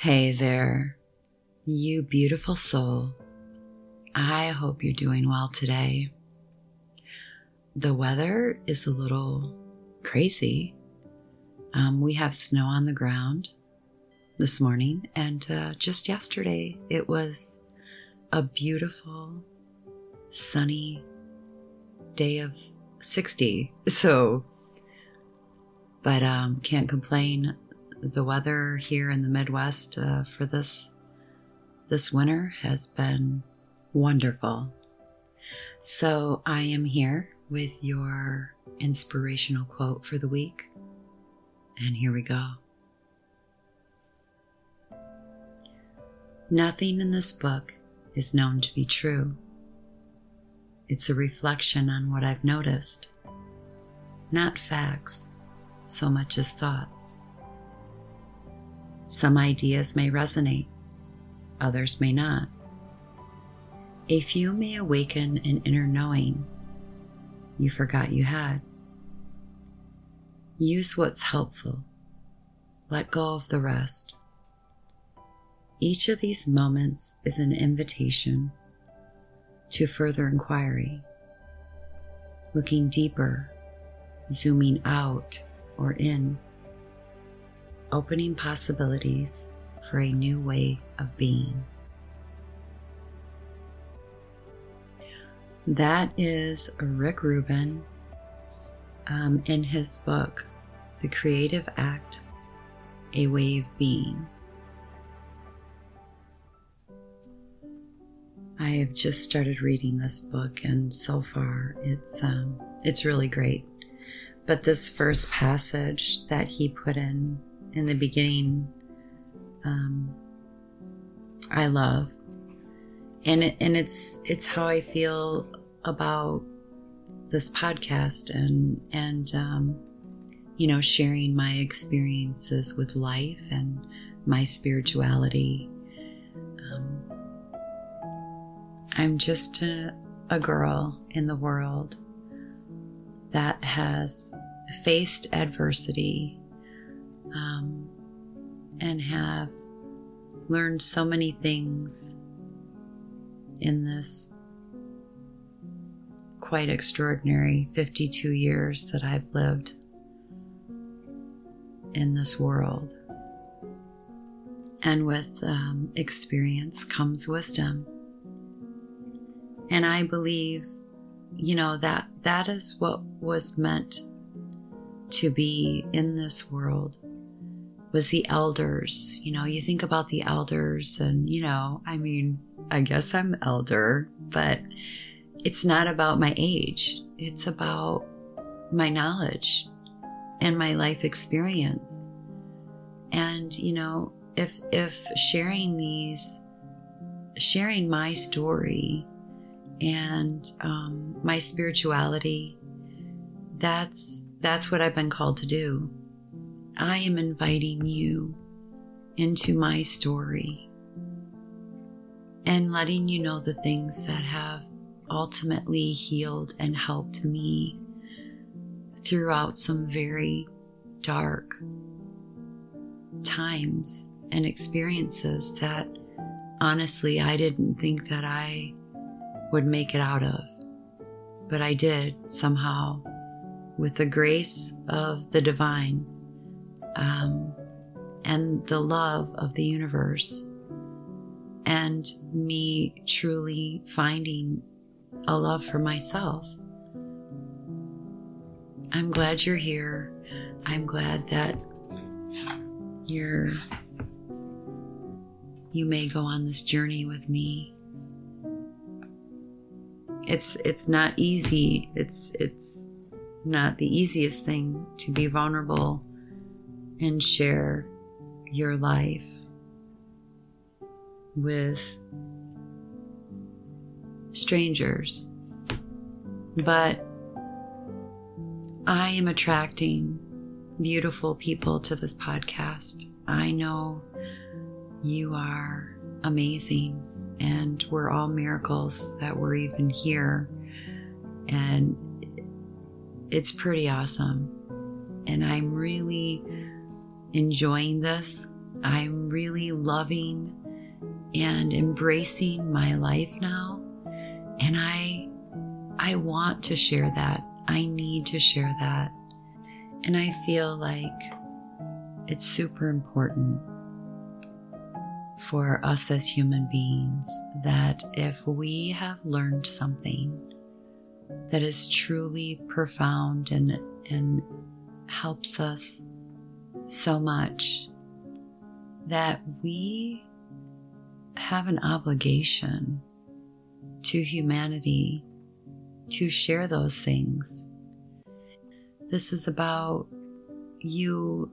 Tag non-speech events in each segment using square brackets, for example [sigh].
Hey there, you beautiful soul. I hope you're doing well today. The weather is a little crazy. Um, we have snow on the ground this morning, and uh, just yesterday it was a beautiful, sunny day of 60. [laughs] So, but um, can't complain. The weather here in the Midwest uh, for this this winter has been wonderful. So I am here with your inspirational quote for the week. And here we go. Nothing in this book is known to be true. It's a reflection on what I've noticed, not facts so much as thoughts. Some ideas may resonate, others may not. A few may awaken an inner knowing you forgot you had. Use what's helpful. Let go of the rest. Each of these moments is an invitation to further inquiry, looking deeper, zooming out or in, opening possibilities for a new way of being. That is Rick Rubin um, in his book, The Creative Act A Way of Being. I have just started reading this book, and so far it's um, it's really great. But this first passage that he put in in the beginning, um, I love, and it, and it's it's how I feel about this podcast and and um, you know sharing my experiences with life and my spirituality. I'm just a, a girl in the world that has faced adversity um, and have learned so many things in this quite extraordinary 52 years that I've lived in this world. And with um, experience comes wisdom. And I believe, you know, that that is what was meant to be in this world was the elders. You know, you think about the elders and, you know, I mean, I guess I'm elder, but it's not about my age. It's about my knowledge and my life experience. And, you know, if if sharing these sharing my story and um, my spirituality. That's that's what I've been called to do. I am inviting you into my story and letting you know the things that have ultimately healed and helped me throughout some very dark times and experiences that honestly I didn't think that I would make it out of. But I did somehow, with the grace of the divine um, and the love of the universe, and me truly finding a love for myself. I'm glad you're here. I'm glad that you're you may go on this journey with me it's it's not easy. It's it's not the easiest thing to be vulnerable and share your life with strangers. But I am attracting beautiful people to this podcast. I know you are amazing and we're all miracles that we're even here. And it's pretty awesome. And I'm really enjoying this I'm really loving and embracing my life now. And I, I want to share that. I need to share that. And I feel like it's super important for us as human beings that if we have learned something that is truly profound and, and helps us so much, that we have an obligation to humanity to share those things. This is about you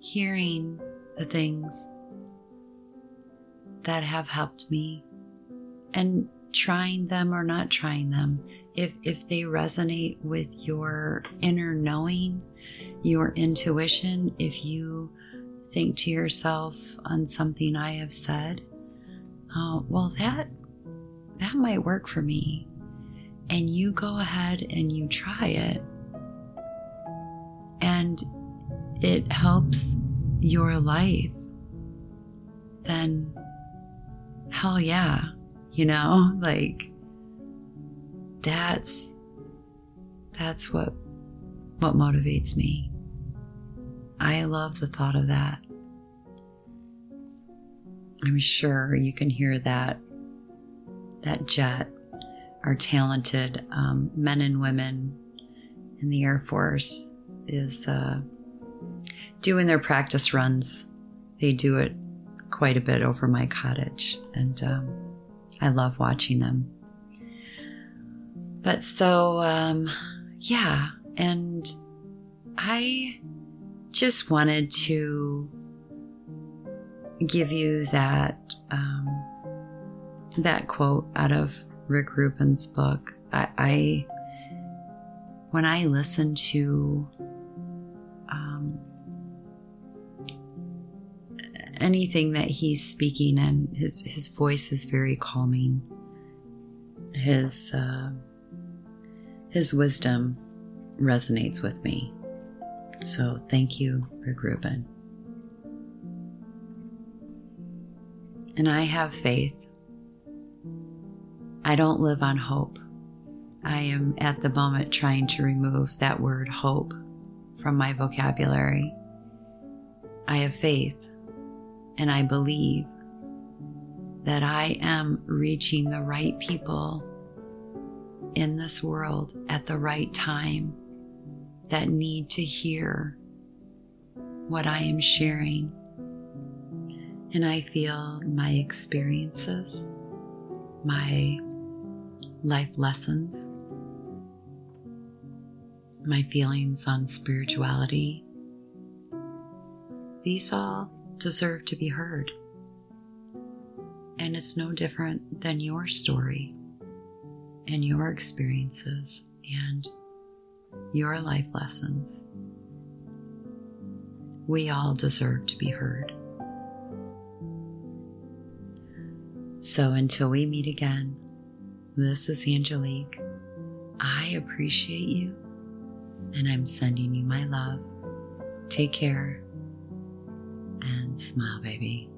hearing the things that have helped me and trying them or not trying them if if they resonate with your inner knowing your intuition if you think to yourself on something i have said uh, well that that might work for me. And you go ahead and you try it. And it helps your life. Then hell yeah, you know, [laughs] like that's that's what what motivates me. I love the thought of that. I'm sure you can hear that that jet, our talented um, men and women in the Air Force is uh, doing their practice runs. They do it quite a bit over my cottage, and um, I love watching them. But so, um, yeah, and I just wanted to give you that um, that quote out of Rick Rubin's book. I, I when I listen to um, anything that he's speaking and his his voice is very calming his uh, his wisdom resonates with me. So thank you rick rubin. And i have faith. I don't live on hope. I am at the moment trying to remove that word hope from my vocabulary. I have faith and I believe that I am reaching the right people in this world at the right time that need to hear what I am sharing. And I feel my experiences, my life lessons, my feelings on spirituality, these all deserve to be heard. And it's no different than your story and your experiences and your life lessons. We all deserve to be heard. So until we meet again, this is Angelique. I appreciate you and I'm sending you my love. Take care and smile, baby.